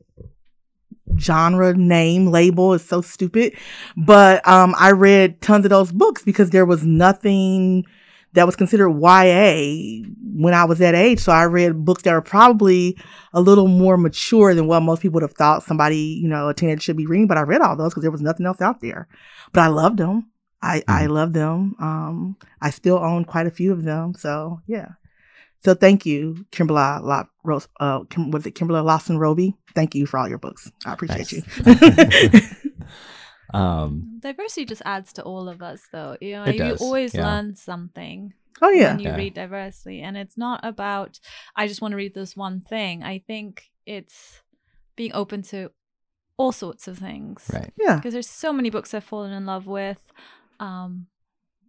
S3: genre name label is so stupid but um i read tons of those books because there was nothing that was considered YA when I was that age. So I read books that were probably a little more mature than what most people would have thought somebody, you know, a teenager should be reading. But I read all those because there was nothing else out there. But I loved them. I, I love them. Um, I still own quite a few of them. So yeah. So thank you, Kimberly La- Rose, uh, Kim, was it Kimberly Lawson Roby? Thank you for all your books. I appreciate
S1: Nice.
S3: you. <laughs>
S1: um
S2: Diversity just adds to all of us, though. You know,
S1: It
S2: you
S1: does,
S2: always
S1: yeah.
S2: learn something
S3: oh yeah.
S2: when you
S1: Yeah.
S2: read diversely, and it's not about I just want to read this one thing. I think it's being open to all sorts of things,
S1: right.
S3: Yeah.
S2: Because there's so many books I've fallen in love with, um,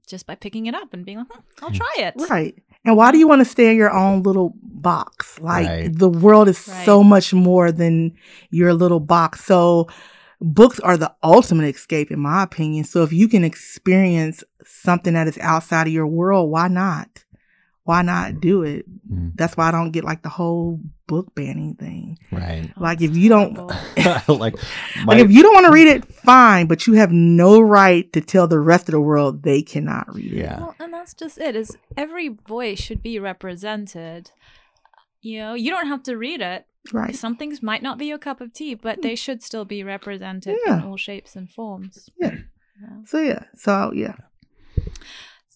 S2: just by picking it up and being like, hmm, I'll try it.
S3: Right. And why do you want to stay in your own little box? Like
S1: Right.
S3: the world is
S2: Right.
S3: so much more than your little box. So books are the ultimate escape in my opinion. So if you can experience something that is outside of your world, why not? Why not do it?
S1: Mm,
S3: That's why I don't get like the whole book banning thing.
S1: right.
S3: Like, if you don't- <laughs>
S1: like my, <laughs>
S3: like if you don't want to read it, fine, but you have no right to tell the rest of the world they cannot read it.
S1: Yeah.
S2: Well, and that's just it. Is every voice should be represented. You know, you don't have to read it.
S3: Right.
S2: Some things might not be your cup of tea, but they hmm. should still be represented
S3: Yeah.
S2: in all shapes and forms.
S3: Yeah.
S2: Yeah.
S3: So yeah. So yeah.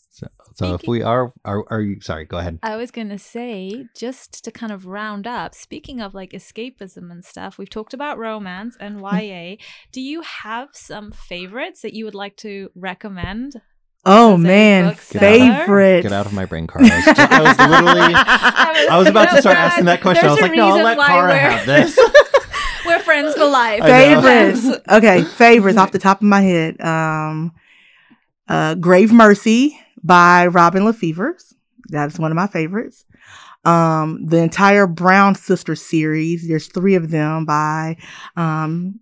S1: so, so if we are are are you sorry, go ahead.
S2: I was going to say, just to kind of round up, speaking of like escapism and stuff, we've talked about romance and hmm. YA. Do you have some favorites that you would like to recommend?
S3: Oh
S2: As
S3: man,
S2: favorite.
S3: favorites.
S1: Get out of my brain, Carlos. I was literally <laughs> I was about to start asking that question. I was like, no, I'll let
S2: why
S1: Cara have this. <laughs>
S2: We're friends for life.
S3: Favorites. <laughs> okay, favorites off the top of my head. Um, uh, Grave Mercy by Robin LaFevers. That's one of my favorites. Um, the entire Brown Sister series. There's three of them by um,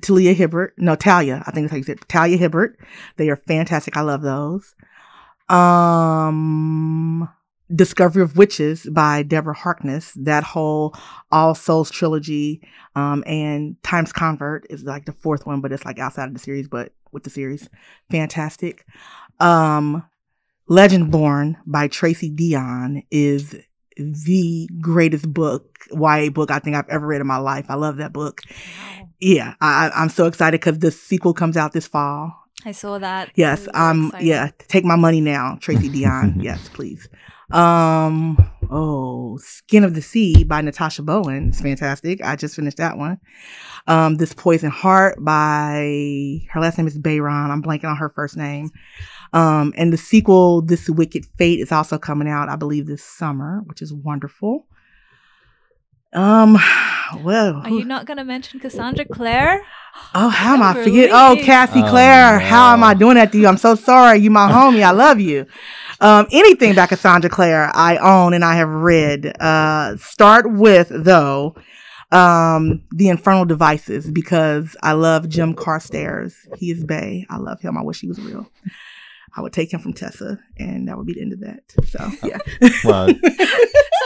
S3: Talia Hibbert. No, Talia. I think that's how you say it. Talia Hibbert. They are fantastic. I love those. Um, Discovery of Witches by Deborah Harkness. That whole All Souls trilogy. Um, and Times Convert is like the fourth one, but it's like outside of the series, but with the series. Fantastic. Um, Legend Born by Tracy Deonn is the greatest book, YA book I think I've ever read in my life. I love that book.
S2: Wow.
S3: Yeah, I, I'm so excited because the sequel comes out this fall.
S2: I saw that.
S3: Yes,
S2: It was very
S3: um,
S2: exciting.
S3: yeah, take my money now, Tracy Deonn. <laughs> yes, please. Um, oh, Skin of the Sea by Natasha Bowen. It's fantastic. I just finished that one. Um, This Poison Heart by her last name is Bayron. I'm blanking on her first name. Um, and the sequel, This Wicked Fate, is also coming out, I believe, this summer, which is wonderful. Um, <sighs> well,
S2: Are you not going to mention Cassandra Clare?
S3: Oh, <gasps> how am I
S2: Kimberly.
S3: forget? Oh, Cassie
S1: Oh,
S3: Clare, how am I doing that to you? I'm so sorry. You my homie. I love you. Um, anything by Cassandra Clare, I own and I have read. Uh, start with though, um, the Infernal Devices because I love Jem Carstairs. He is Bay. I love him. I wish he was real. I would take him from Tessa, and that would be the end of that. So <laughs> yeah.
S1: well, <laughs>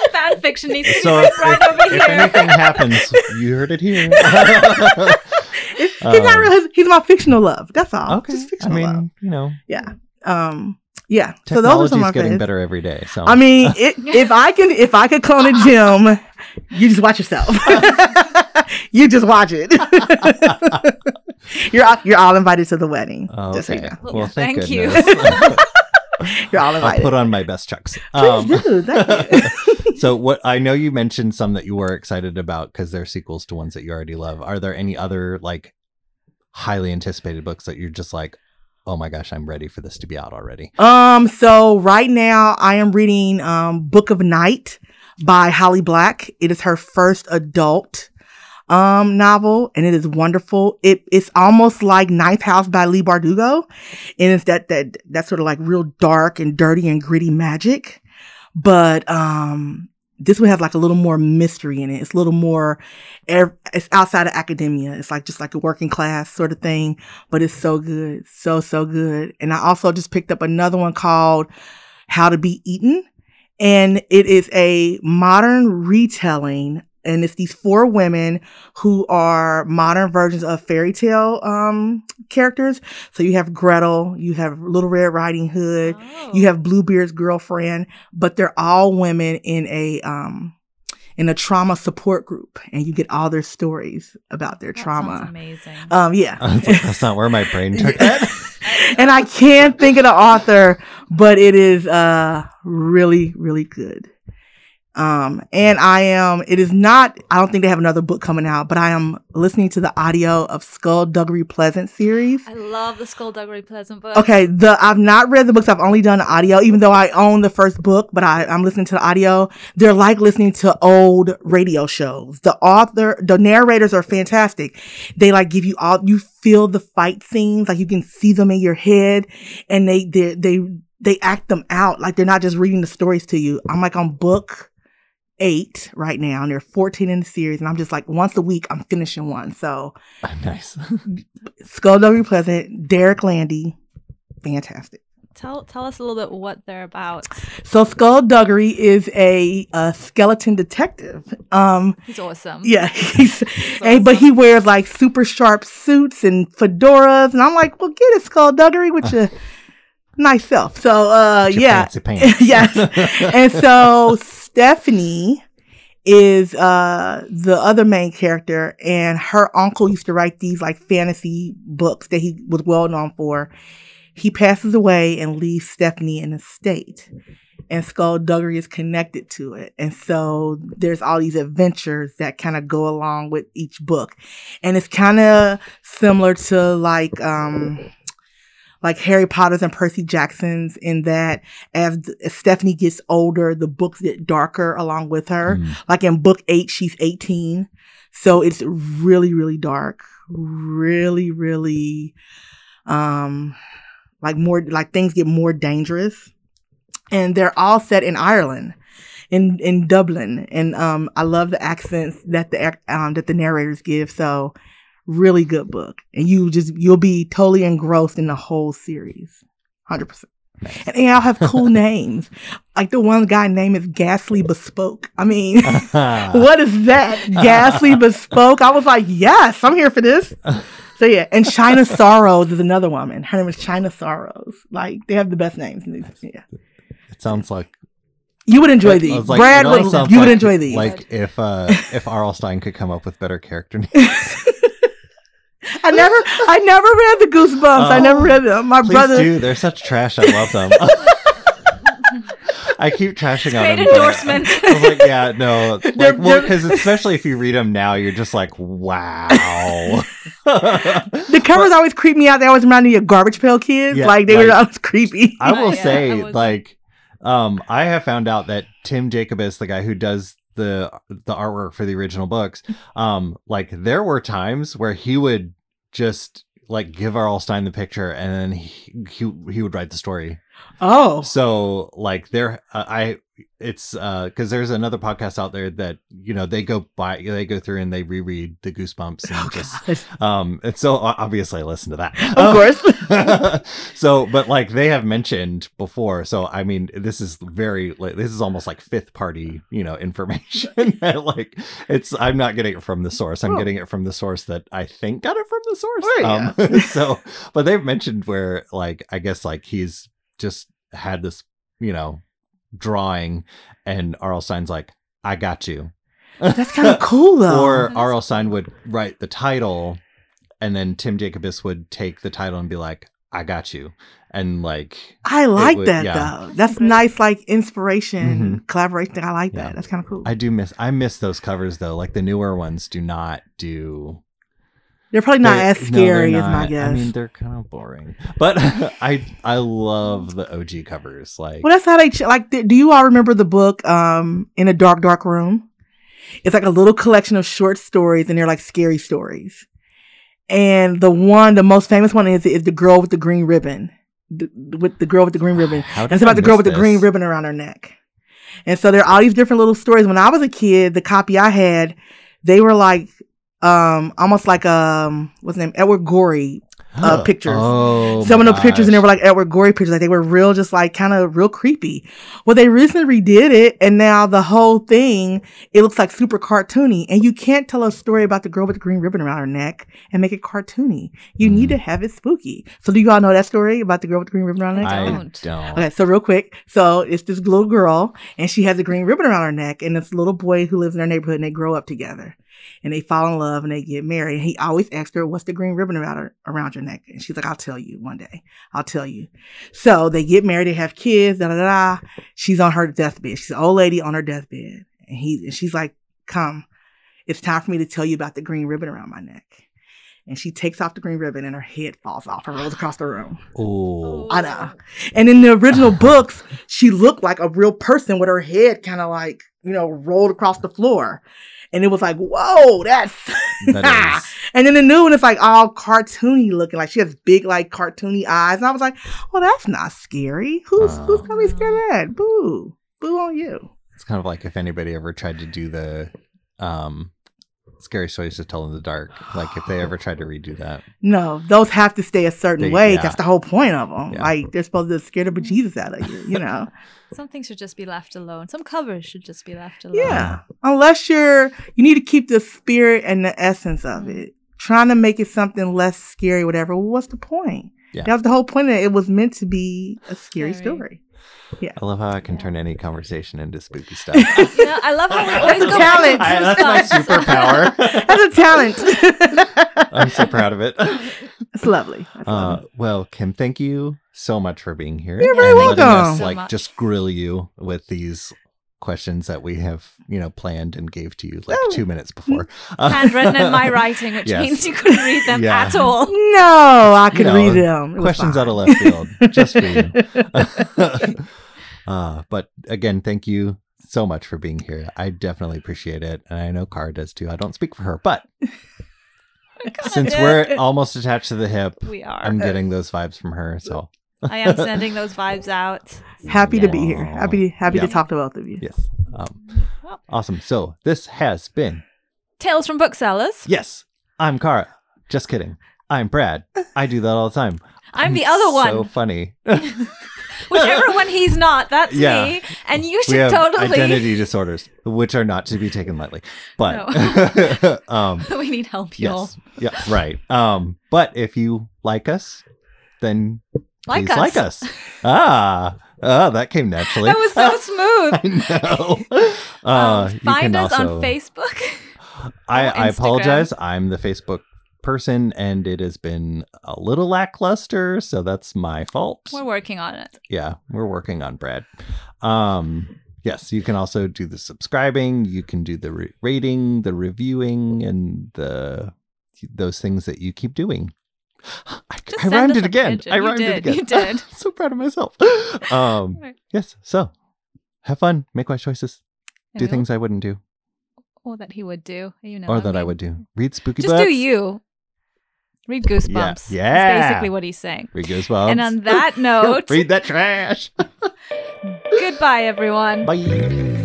S2: Some fan fiction needs to
S1: so
S2: be
S1: if,
S2: right over
S1: if
S2: here.
S1: anything happens, you heard it here. <laughs>
S3: he's not
S1: Um,
S3: real. He's, he's my fictional love. That's all.
S1: okay.
S3: Just
S1: I mean,
S3: love.
S1: you know,
S3: Yeah. Um. Yeah. So those are some of my
S1: getting
S3: faves.
S1: better every day. So
S3: I mean, it, if I can, if I could clone a Jem, you just watch yourself. you just watch it. You're all, you're all invited to the wedding.
S1: Oh,
S3: Just so you know.
S1: Well, thank,
S2: Thank you. <laughs>
S3: You're all invited.
S1: I'll put on my best chucks. <laughs>
S3: Please
S1: Um,
S3: do. Thank you. <laughs>
S1: so what I know you mentioned some that you were excited about because they're sequels to ones that you already love. Are there any other like highly anticipated books that you're just like, oh my gosh, I'm ready for this to be out already?
S3: Um, so right now I am reading um Book of Night by Holly Black. It is her first adult um novel and it is wonderful. It it's almost like Ninth House by Leigh Bardugo. And it's that that that sort of like real dark and dirty and gritty magic. But um this one has like a little more mystery in it. It's a little more it's outside of academia. It's like just like a working class sort of thing, but it's so good. So so good. And I also just picked up another one called How to Be Eaten and it is a modern retelling and it's these four women who are modern versions of fairy tale um characters so you have gretel you have little red riding hood
S2: Oh.
S3: you have bluebeard's girlfriend but they're all women in a um in a trauma support group and you get all their stories about their
S2: That
S3: trauma
S2: amazing.
S3: um yeah
S1: like, That's not where my brain took that. <laughs>
S3: and I can't think of the author, but it is uh really really good. Um and I am it is not I don't think they have another book coming out, but I am listening to the audio of Skull Skullduggery Pleasant series.
S2: I love the Skull Skullduggery Pleasant book.
S3: Okay, the I've not read the books. I've only done the audio, even though I own the first book, but I, I'm listening to the audio. They're like listening to old radio shows. The author, the narrators are fantastic. They like give you all, you feel the fight scenes, like you can see them in your head and they, they, they, they act them out. Like they're not just reading the stories to you. I'm like on book eight right now and there are 14 in the series and I'm just like once a week I'm finishing one. So <laughs>
S1: nice. <laughs>
S3: Skullduggery Pleasant, Derek Landy, fantastic.
S2: Tell tell us a little bit what they're about.
S3: So Skullduggery is a, a skeleton detective. Um,
S2: He's awesome.
S3: yeah, <laughs> he's,
S2: He's
S3: and, but he wears like super sharp suits and fedoras, and I'm like, well, get it, Skullduggery, with your nice self. So, uh,
S1: Your
S3: yeah,
S1: fancy pants.
S3: yes. and so Stephanie is uh the other main character and her uncle used to write these like fantasy books that he was well known for. He passes away and leaves stephanie an estate and skullduggery is connected to it. And so there's all these adventures that kind of go along with each book. And it's kind of similar to like um like Harry Potter's and Percy Jackson's in that as, as Stephanie gets older, the books get darker along with her.
S1: Mm.
S3: Like in book eight, she's 18. So it's really, really dark. Really, really, um, like more, like things get more dangerous. And they're all set in Ireland. In, in Dublin, and um, I love the accents that the um, that the narrators give. So, really good book. And you just you'll be totally engrossed in the whole series. 100%
S1: Nice.
S3: and they all have cool <laughs> names. Like the one guy name is ghastly bespoke. I mean <laughs> what is that? Ghastly bespoke? I was like yes i'm here for this. So yeah. And china sorrows is another woman. Her name is china sorrows. Like they have the best names in these. Yeah.
S1: It sounds like
S3: you would enjoy these.
S1: like,
S3: brad would you would enjoy these.
S1: Like if uh if R.L. Stine could come up with better character <laughs> names.
S3: I never i never read the goosebumps i
S1: Oh.
S3: never read them my
S1: Please
S3: brother
S1: do. They're such trash. I love them. I keep trashing on them. but
S2: endorsement.
S1: I was like, yeah, no, <laughs> like,
S3: They're-
S1: well, because especially if you read them now, you're just like, wow.
S3: The covers always creep me out. They always remind me of Garbage Pail Kids.
S1: Yeah,
S3: like they were
S1: like-
S3: always creepy.
S1: I <laughs> will
S2: Yeah, I
S1: say,
S2: was-
S1: like, um, I have found out that Tim Jacobus, the guy who does the the artwork for the original books, um, like there were times where he would just like give R.L. Stine the picture, and then he he, he would write the story.
S3: oh,
S1: So like there, uh, I it's uh because there's another podcast out there that you know they go by they go through and they reread the Goosebumps and
S3: oh
S1: just
S3: God.
S1: um and so obviously I listen to that
S3: Of course. <laughs>
S1: so but like they have mentioned before so I mean this is very like this is almost like fifth party you know information <laughs> like it's I'm not getting it from the source I'm
S3: Oh.
S1: getting it from the source that I think got it from the source
S3: Oh,
S1: um <laughs> so but they've mentioned where like I guess like he's just had this you know drawing and R.L. Stine's like I got you
S3: That's kind of cool though.
S1: or
S2: That is
S1: R.L. Stine would write the title, and then Tim Jacobus would take the title and be like, "I got you," and like,
S3: I like
S1: would-
S3: that
S1: yeah.
S3: though. That's
S2: Great.
S3: nice, like inspiration,
S1: Mhm.
S3: collaboration. I like
S1: Yeah.
S3: that. That's kind of cool.
S1: I do miss. I miss those covers though. Like the newer ones do not do.
S3: they're probably not
S1: they-
S3: as
S1: no, they're
S3: scary as my guess.
S1: I mean, they're kind of boring, but <laughs> I I love the OG covers. Like,
S3: well, that's how they ch- like. th- Do you all remember the book um in a dark, dark room? It's like a little collection of short stories, and they're like scary stories. And the one, the most famous one is is the girl with the green ribbon, the, with the girl with the green ribbon. And it's
S1: I
S3: about the girl with the green ribbon around her neck. And so there are all these different little stories. When I was a kid, the copy I had, they were like um almost like um what's his name? Edward Gorey uh, pictures.
S1: Oh,
S3: Some of
S1: my
S3: the pictures and they were like Edward Gorey pictures, like they were real, just like kind of real creepy. Well, they recently redid it, and now the whole thing it looks like super cartoony, and you can't tell a story about the girl with the green ribbon around her neck and make it cartoony. You need
S1: Mhm.
S3: to have it spooky. So, do you all know that story about the girl with the green ribbon around her neck?
S1: I
S2: don't.
S1: don't.
S3: Okay, so real quick. So it's this little girl and she has a green ribbon around her neck and this little boy who lives in their neighborhood and they grow up together. And they fall in love and they get married. And he always asks her, What's the green ribbon around her around your neck? And she's like, I'll tell you one day. I'll tell you. So they get married, they have kids, da da da. da. She's on her deathbed. She's an old lady on her deathbed. And he and she's like, Come, it's time for me to tell you about the green ribbon around my neck. And she takes off the green ribbon and her head falls off and rolls across the room.
S1: Oh,
S3: I know. And in the original <laughs> books, she looked like a real person with her head kind of like, you know, rolled across the floor. And it was like, whoa, that's.
S1: that <laughs>
S3: and then the new one is like all cartoony looking. Like she has big, like cartoony eyes. And I was like, well, that's not scary. Who's who's gonna be scared of that? Boo. Boo on you.
S1: It's kind of like if anybody ever tried to do the um scary stories to tell in the dark. Like if they ever tried to redo that.
S3: No, those have to stay a certain
S1: They-
S3: way.
S1: yeah.
S3: That's the whole point of them.
S1: Yeah.
S3: Like they're supposed to scare the bejesus out of you, you know? <laughs>
S2: Some things should just be left alone. Some covers should just be left alone.
S3: Yeah. Unless you're, you need to keep the spirit and the essence of mm-hmm. it. Trying to make it something less scary, whatever. Well, what's the point?
S1: Yeah.
S3: That was the whole point of it. It was meant to be a scary
S2: Scary.
S3: story.
S1: I love how I can
S2: Yeah.
S1: turn any conversation into spooky stuff. <laughs>
S2: Yeah, I love how we always go
S3: a
S2: back to
S3: talent.
S1: I- that's my superpower. <laughs>
S3: That's a talent. <laughs>
S1: I'm so proud of it.
S3: It's lovely. That's
S1: Uh,
S3: lovely.
S1: well, Kim, thank you so much for being here.
S3: You're
S2: very
S3: welcome.
S1: us,
S2: So
S1: like
S2: much.
S1: just grill you with these questions that we have, you know, planned and gave to you like
S3: Oh.
S1: two minutes before. <laughs>
S2: Handwritten in my <laughs> writing, which
S1: Yes.
S2: means you couldn't read them
S1: Yeah.
S2: at all. <laughs>
S3: No, I could
S1: know,
S3: read them. It
S1: questions
S3: fine.
S1: out of left field, just for you. uh, but again, thank you so much for being here. I definitely appreciate it, and I know Cara does too. I don't speak for her, but since we're almost attached to the hip,
S2: we are.
S1: I'm getting those vibes from her. So
S2: I am sending those vibes out.
S3: happy to be here. Happy, happy
S1: Yeah.
S3: to talk to both of you.
S1: yes, um,
S2: Well,
S1: awesome. So this has been
S2: Tales from Booksellers.
S1: yes. I'm Cara. Just kidding. I'm Brad. I do that all the time. <laughs>
S2: I'm the other one.
S1: So funny. <laughs>
S2: Whichever one he's not, that's
S1: Yeah.
S2: me. And you
S1: we
S2: should
S1: have
S2: totally.
S1: identity disorders, which are not to be taken lightly. <laughs> But um,
S2: we need help, y'all.
S1: yes, yeah, right. Um, but if you like us, then
S2: Like
S1: please
S2: us.
S1: like us. Ah, ah, that came naturally.
S2: That was so <laughs> smooth.
S1: I know. <laughs> Uh,
S2: Um, find us
S1: also-
S2: on Facebook.
S1: I, I apologize. I'm the Facebook person, and it has been a little lackluster, so that's my fault.
S2: We're working on it.
S1: yeah, we're working on Brad. Um, yes, you can also do the subscribing. You can do the re- rating, the reviewing, and the those things that you keep doing. <gasps> I, I rhymed it again.
S2: pigeon.
S1: I rhymed it again.
S2: you did. <laughs>
S1: so proud of myself. <laughs> Um, <laughs>
S2: Right.
S1: yes. So have fun. Make wise choices. Do
S2: And
S1: things I wouldn't do,
S2: Or that he would do. You know.
S1: or that I would do. Read spooky
S2: Just
S1: books.
S2: do you. Read Goosebumps.
S1: Yeah.
S2: That's basically what he's saying.
S1: Read Goosebumps.
S2: And on that note,
S1: read that trash.
S2: goodbye, everyone.
S1: Bye.